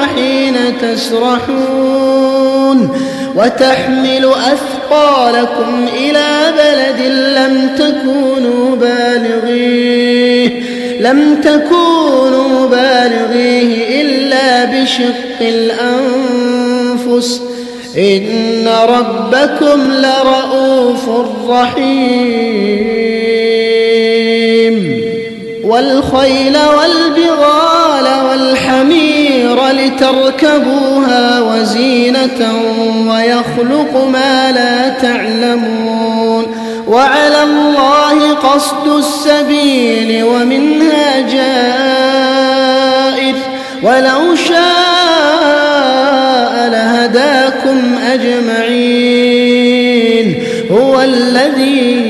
وحين تسرحون وتحمل أثقالكم إلى بلد لم تكونوا بالغيه لم تكونوا بالغيه إلا بشق الأنفس. إن ربكم لرؤوف رحيم. والخيل والبغال والحمير لتركبوها وزينة ويخلق ما لا تعلمون وعلى الله قصد السبيل ومنها جائر ولو شاء لهداكم أجمعين هو الذي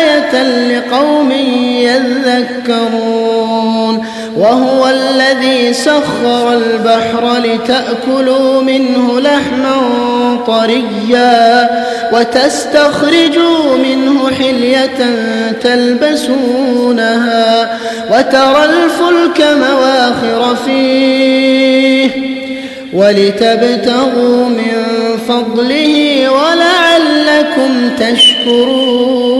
لآية لقوم يذكرون وهو الذي سخر البحر لتأكلوا منه لحما طريا وتستخرجوا منه حلية تلبسونها وترى الفلك مواخر فيه ولتبتغوا من فضله ولعلكم تشكرون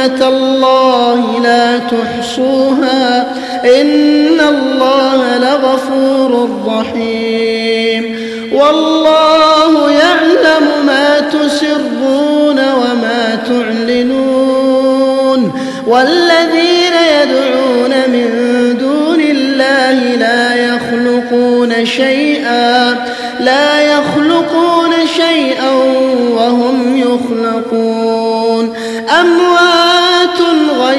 نعمة الله لا تحصوها إن الله لغفور رحيم والله يعلم ما تسرون وما تعلنون والذين يدعون من دون الله لا يخلقون شيئا لا يخلقون شيئا وهم يخلقون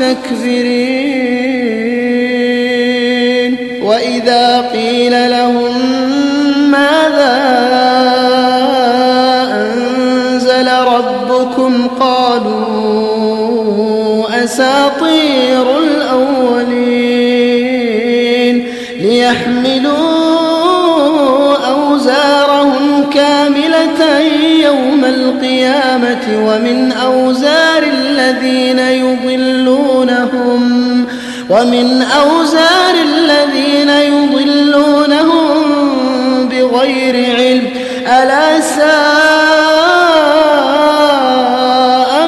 المستكبرين وإذا قيل لهم ماذا أنزل ربكم قالوا أساطير الأولين. ليحملوا أوزارهم كاملة يوم القيامة ومن أوزار الذين يضلونهم ومن أوزار الذين يضلونهم بغير علم ألا ساء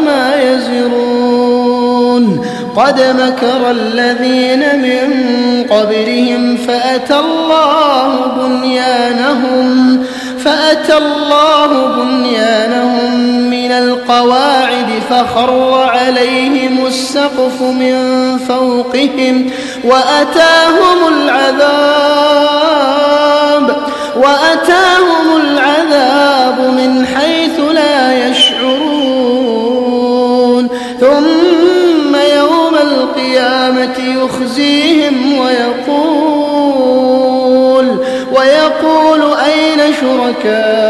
ما يزرون. قد مكر الذين من قبلهم فأتى الله بنيانهم فأتى الله بنيانهم من القواعد فخر عليهم السقف من فوقهم وأتاهم العذاب وأتاهم العذاب من حيث لا يشعرون. ثم يوم القيامة يخزيهم ويقول ويقول أين شركائي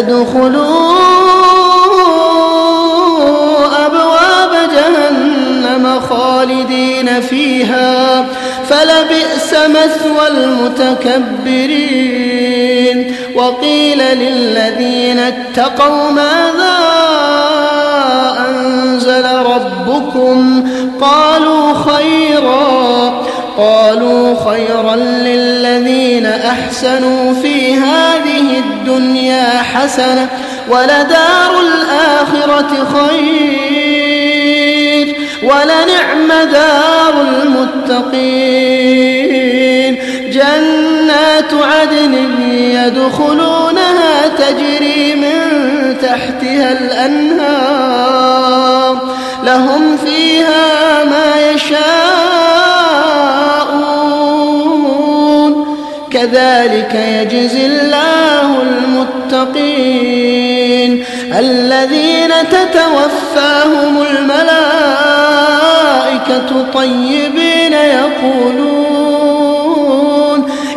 فادخلوا أبواب جهنم خالدين فيها فلبئس مثوى المتكبرين وقيل للذين اتقوا ماذا أنزل ربكم قالوا خيرا قالوا خيرا للذين أحسنوا في هذه الدنيا حسنة ولدار الآخرة خير ولنعم دار المتقين جنات عدن يدخلونها تجري من تحتها الأنهار لهم فيها ما يشاءون كذلك يجزي الله المتقين الذين تتوفاهم الملائكة طيبين يقولون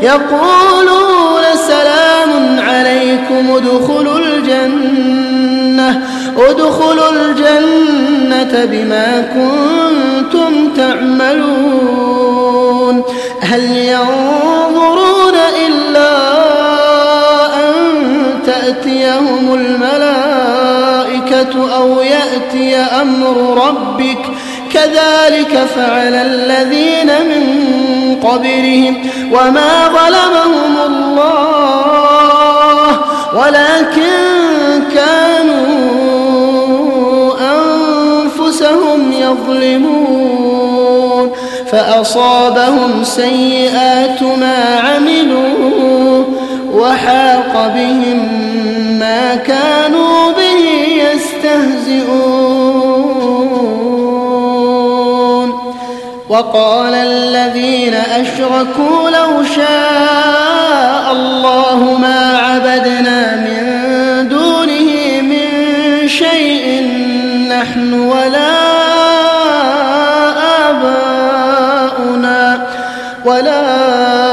يقولون سلام عليكم ادخلوا الجنة ادخلوا الجنة بما كنتم تعملون هل ينظرون الملائكة أو يأتي أمر ربك كذلك فعل الذين من قبلهم وما ظلمهم الله ولكن كانوا أنفسهم يظلمون فأصابهم سيئات ما وقال الذين أشركوا لو شاء الله ما عبدنا من دونه من شيء نحن ولا آباؤنا ولا آباؤنا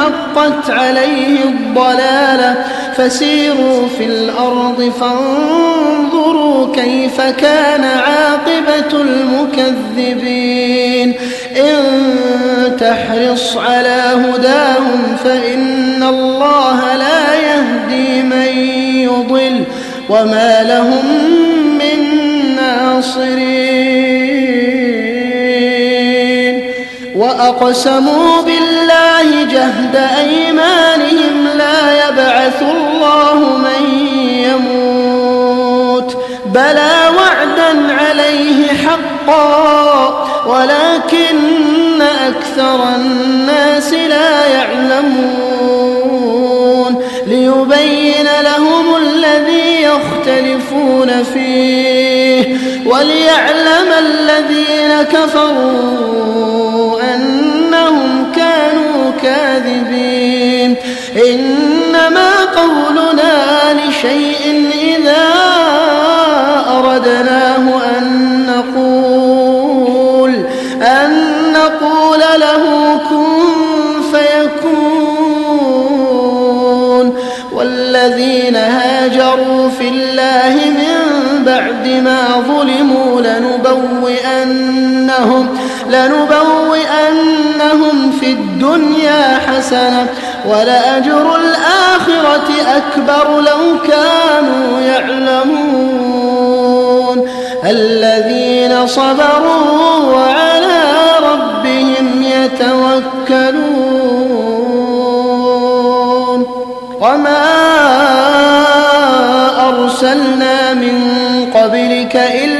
حقت عليه الضلالة فسيروا في الأرض فانظروا كيف كان عاقبة المكذبين. إن تحرص على هداهم فإن الله لا يهدي من يضل وما لهم من ناصرين. وأقسموا بالله جهد أيمانهم لا يبعث الله من يموت بلى وعدا عليه حقا ولكن أكثر الناس لا يعلمون ليبين لهم الذي يختلفون فيه وليعلم الذين كفروا كاذبين. إنما قولنا لشيء إذا أردناه أن نقول أن نقول له كن فيكون. والذين هاجروا في الله من بعد ما ظلموا لنبوئنهم لنبوئنهم الدنيا حسنة ولأجر الآخرة أكبر لو كانوا يعلمون الذين صبروا وعلى ربهم يتوكلون وما أرسلنا من قبلك إلا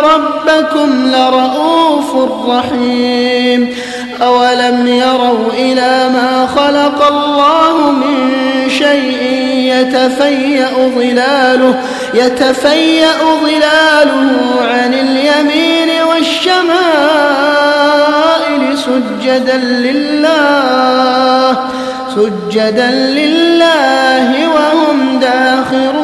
ربكم لرؤوف رحيم. أولم يروا إلى ما خلق الله من شيء يتفيأ ظلاله يتفيأ ظلاله عن اليمين والشمائل سجدا لله سجدا لله وهم داخرون.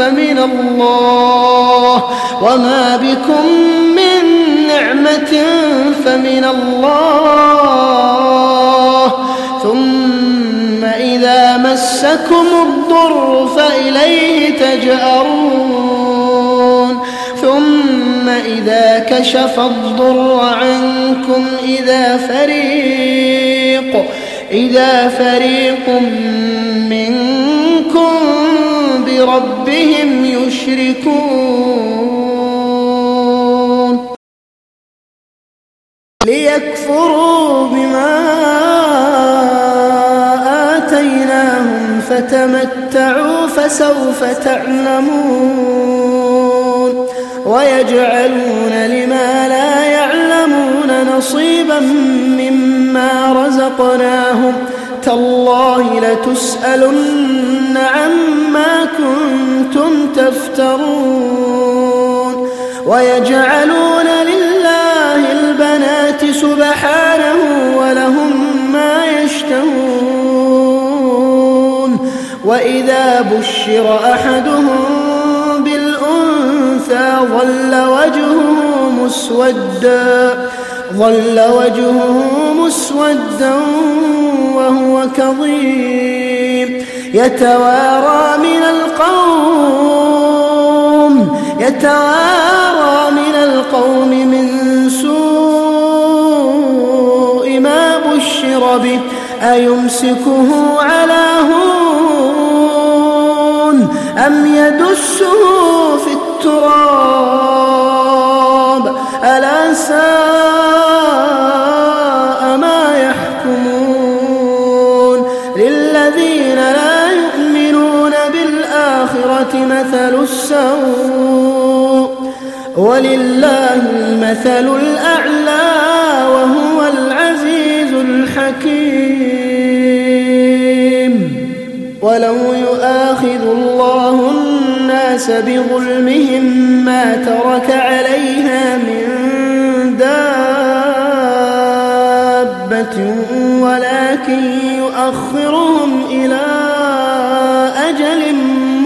فمن الله وما بكم من نعمة فمن الله ثم إذا مسكم الضر فإليه تجأرون ثم إذا كشف الضر عنكم إذا فريق إذا فريق منكم بربهم يشركون ليكفروا بما آتيناهم فتمتعوا فسوف تعلمون ويجعلون لما لا يعلمون نصيبا مما رزقناهم تالله لتسألن عما كنتم تفترون ويجعلون لله البنات سبحانه ولهم ما يشتهون وإذا بشر أحدهم بالأنثى ظل وجهه مسودا ظل وجهه مسودا وهو كظيم. يتوارى من القوم يتوارى من القوم من سوء ما بشر به. أيمسكه على هون؟ أم يدسه في التراب؟ ألا ساء مثل السوء ولله المثل الأعلى وهو العزيز الحكيم. ولو يؤاخذ الله الناس بظلمهم ما ترك عليها من دابة ولكن يؤخرهم إلى أجل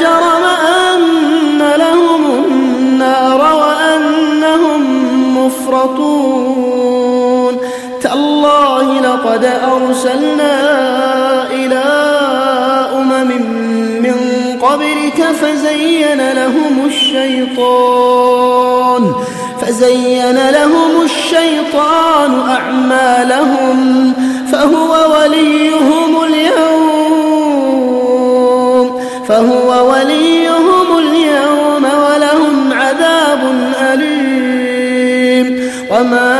جرم أن لهم النار وأنهم مفرطون. تالله لقد أرسلنا إلى أمم من قبلك فزين لهم الشيطان. فزين لهم الشيطان أعمالهم فهو وليهم اليوم. وما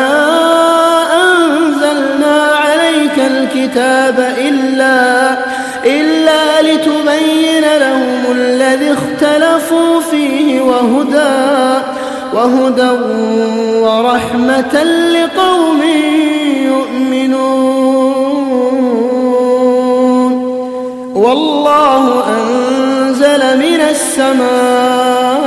أنزلنا عليك الكتاب إلا إلا لتبين لهم الذي اختلفوا فيه وهدى وهدى ورحمة لقوم يؤمنون. والله أنزل من السماء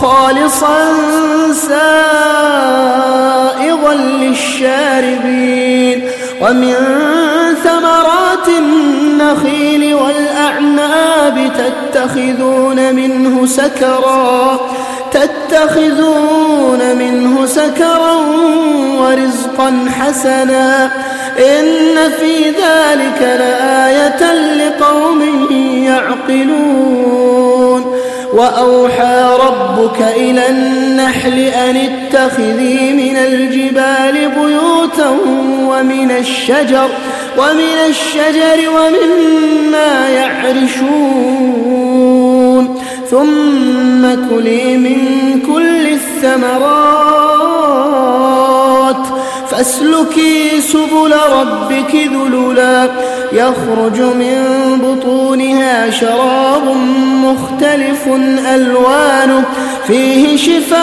خالصا سائغا للشاربين. ومن ثمرات النخيل والأعناب تتخذون منه سكرا تتخذون منه سكرا ورزقا حسنا. إن في ذلك لآية لقوم يعقلون. وأوحى ربك إلى النحل أن اتخذي من الجبال بيوتا ومن الشجر ومن الشجر ومما يعرشون ثم كلي من كل الثمرات فاسلكي سبل ربك ذللا. يخرج من بطونها شراب مختلف ألوانه. فيه شفاء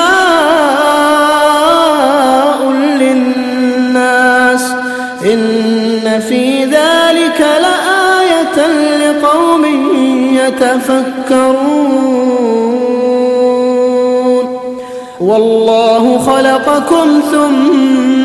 للناس. إن في ذلك لآية لقوم يتفكرون. والله خلقكم ثم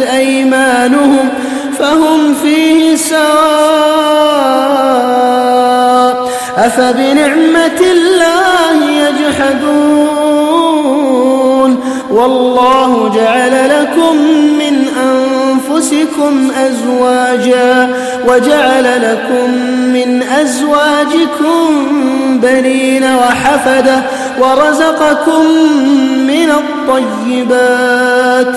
أيمانهم فهم فيه سواء أفبنعمة الله يجحدون والله جعل لكم من أنفسكم أزواجا وجعل لكم من أزواجكم بنين وحفدة ورزقكم من الطيبات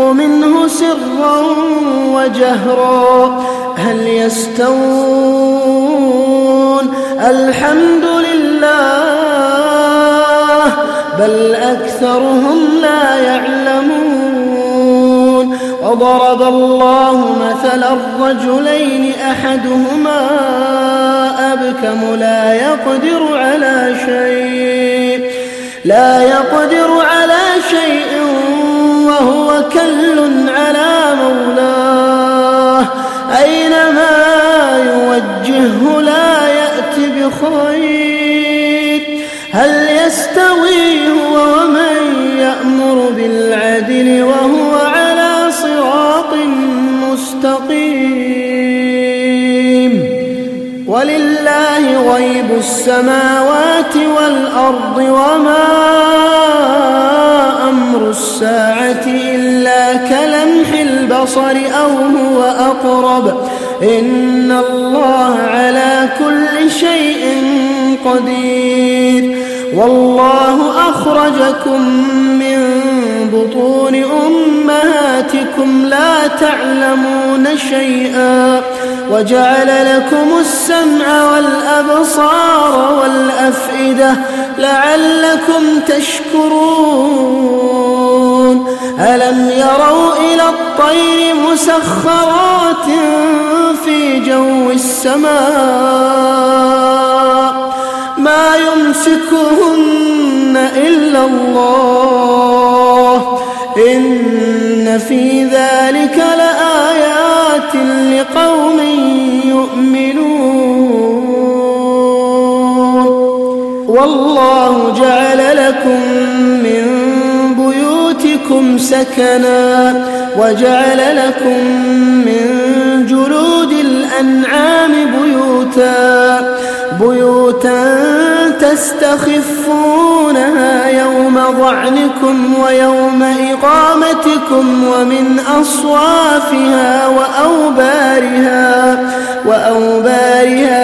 منه سرا وجهرا. هل يستوون؟ الحمد لله بل أكثرهم لا يعلمون. وضرب الله مثلا الرجلين أحدهما أبكم لا يقدر على شيء لا يقدر على شيء وهو كل على مولاه. أينما يوجهه لا يأتي بخير. هل يستوي هو ومن يأمر بالعدل وهو على صراط مستقيم؟ ولله غيب السماوات والأرض وما أمر الساعة إلا كلمح البصر أو هو أقرب. إن الله على كل شيء قدير. والله أخرجكم من بطون أمهاتكم لا تعلمون شيئا وجعل لكم السمع والأبصار والأفئدة لعلكم تشكرون. ألم يروا إلى الطير مسخرات في جو السماء؟ ما يمسكهن إلا الله. إن إن في ذلك لآيات لقوم يؤمنون. والله جعل لكم من بيوتكم سكنا وجعل لكم من جلود الأنعام بيوتا بيوتا تستخفونها يوم ظعنكم ويوم إقامتكم ومن أصوافها وأوبارها وأوبارها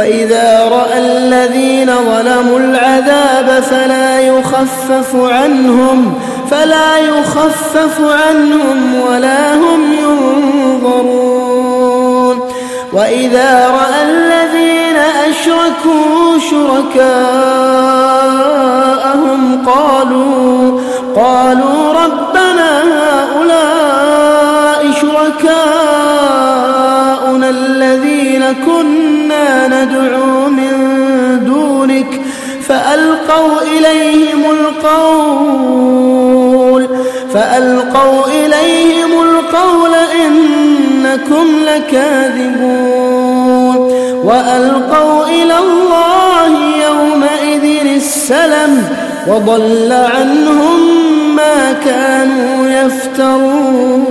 وإذا رأى الذين ظلموا العذاب فلا يخفف عنهم فلا يخفف عنهم ولا هم ينظرون. وإذا رأى الذين أشركوا شركاءهم قالوا قالوا ربنا هؤلاء الذين كنا ندعو من دونك فألقوا إليهم القول فألقوا إليهم القول إنكم لكاذبون وألقوا إلى الله يومئذ السلم وضل عنهم ما كانوا يفترون.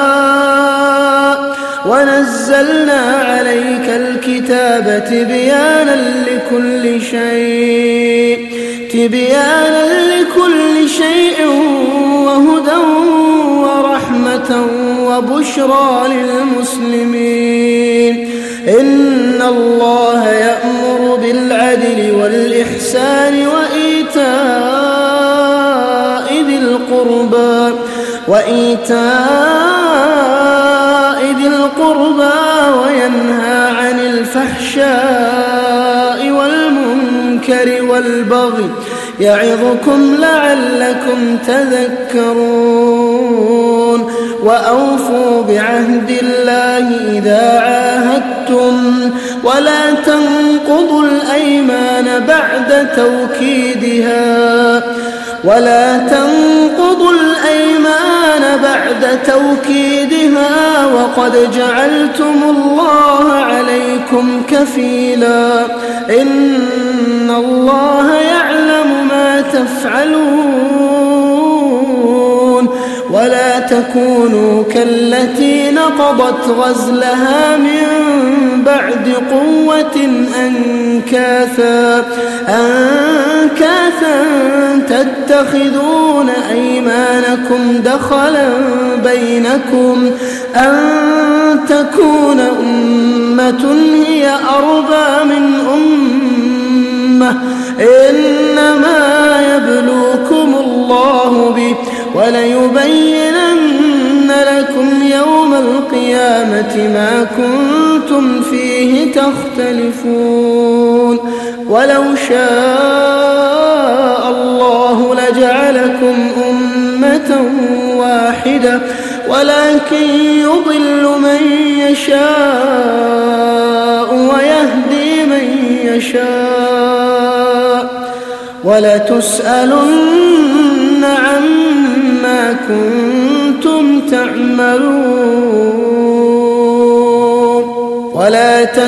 ونزلنا عليك الكتاب تبيانا لكل شيء تبيانا لكل شيء وهدى ورحمة وبشرى للمسلمين. إن الله يأمر بالعدل والإحسان وإيتاء ذي القربى وإيتاء القربى وينهى عن الفحشاء والمنكر والبغي يعظكم لعلكم تذكرون وأوفوا بعهد الله إذا عاهدتم ولا تنقضوا الأيمان بعد توكيدها ولا تنقضوا الأيمان بعد توكيدها وقد جعلتم الله عليكم كفيلا. إن الله يعلم ما تفعلون. ولا تكونوا كالتي نقضت غزلها من بعد قوة أنكاثا أنكاثا تتخذون أيمانكم دخلا بينكم أن تكون أمة هي أربى من أمة إنما يبلوكم الله به وليبينن لكم يوم القيامة ما كنتم فيه تختلفون. ولو شاء الله لجعلكم أمة واحدة ولكن يضل من يشاء ويهدي من يشاء. ولتسألن عما كنتم تعملون.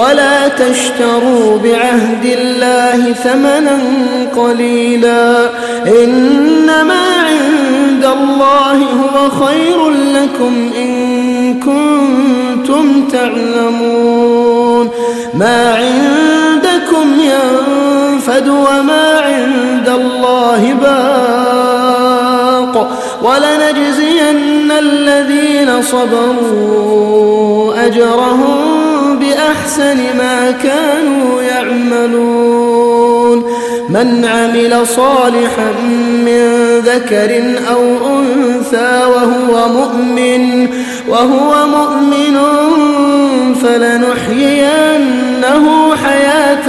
ولا تشتروا بعهد الله ثمنا قليلا. إنما عند الله هو خير لكم إن كنتم تعلمون. ما عندكم ينفد وما عند الله باق. ولنجزين الذين صبروا أجرهم بأحسن ما كانوا يعملون. من عمل صالحا من ذكر أو أنثى وهو مؤمن وهو مؤمن فلنحيينه حياة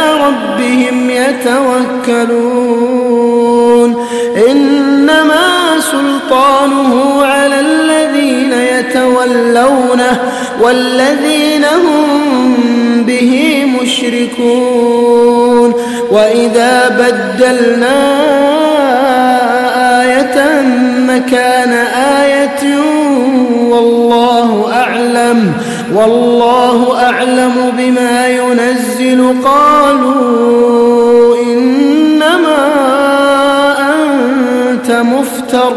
ربهم يتوكلون إنما سلطانه على الذين يتولونه والذين هم به مشركون وإذا بدلنا آية مكان آية والله أعلم والله أعلم بما ينزل. قالوا إنما أنت مفتر.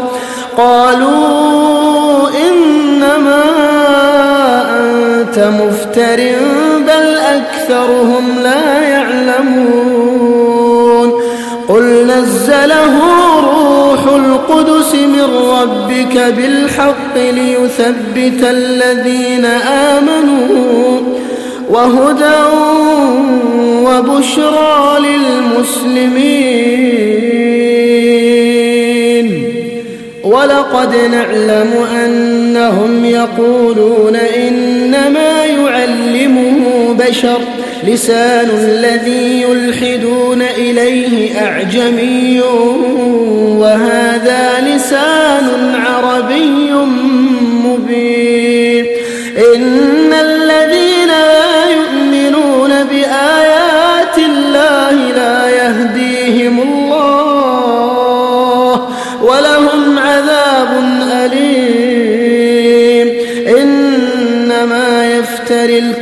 قالوا إنما أنت مفتر بل أكثرهم لا يعلمون. قل نزله القدس من ربك بالحق ليثبت الذين آمنوا وهدى وبشرى للمسلمين. ولقد نعلم أنهم يقولون إنما يعلمه بشر لسان الذي يلحدون إليه أعجمي وهذا لسان عربي مبين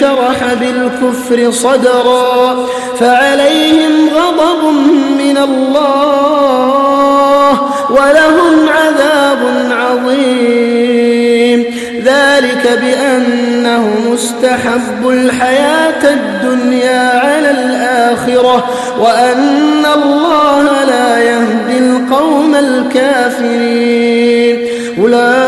شرح بالكفر صدرا فعليهم غضب من الله ولهم عذاب عظيم. ذلك بأنه مستحب الحياة الدنيا على الآخرة وأن الله لا يهدي القوم الكافرين. أولئك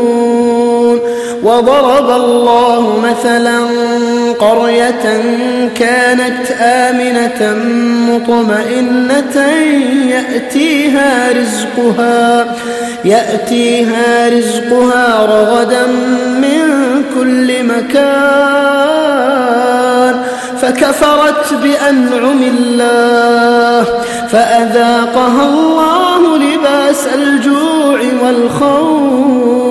وضرب الله مثلا قرية كانت آمنة مطمئنة يأتيها رزقها يأتيها رزقها رغدا من كل مكان فكفرت بأنعم الله فأذاقها الله لباس الجوع والخوف.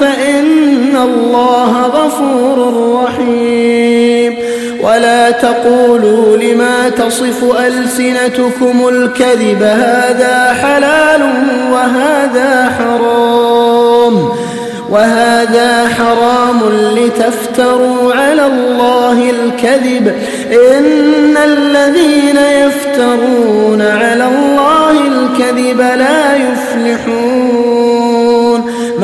فإن الله غفور رحيم. ولا تقولوا لما تصف ألسنتكم الكذب هذا حلال وهذا حرام. وهذا حرام لتفتروا على الله الكذب. إن الذين يفترون على الله الكذب لا يفلحون.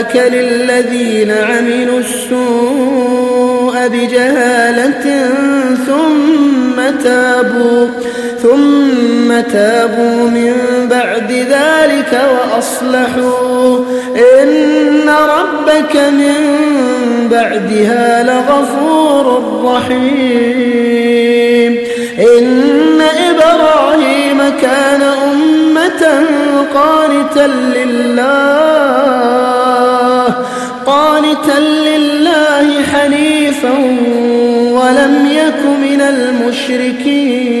ربك للذين عملوا السوء بجهالة ثم تابوا ثم تابوا من بعد ذلك وأصلحوا. إن ربك من بعدها لغفور رحيم. إن إبراهيم كان قانتا لله قانتا لله حنيفا ولم يك من المشركين.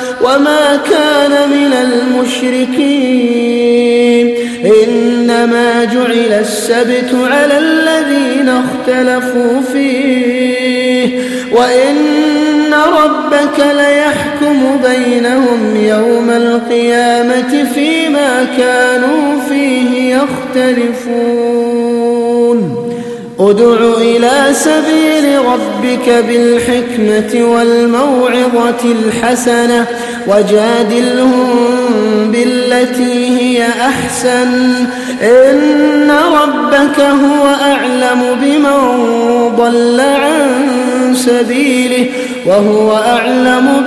وما كان من المشركين إنما جعل السبت على الذين اختلفوا فيه وإن ربك ليحكم بينهم يوم القيامة فيما كانوا فيه يختلفون ادع إلى سبيل ربك بالحكمة والموعظة الحسنة وجادلهم بالتي هي أحسن. إن ربك هو أعلم بمن ضل عن سبيله وهو أعلم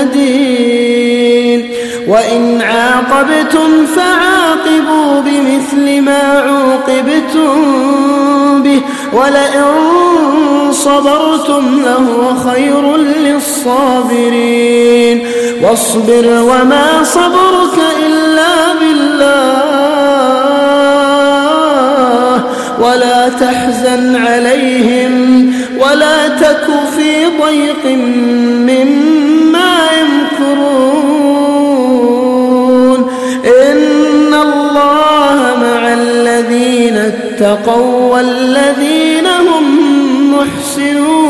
بالمهتدين. وإن عاقبتم فعاقبوا بمثل ما عوقبتم ولئن صبرتم لهو خير للصابرين. واصبر وما صبرك إلا بالله. ولا تحزن عليهم ولا تك في ضيق مما اتقوا والذين هم محسنون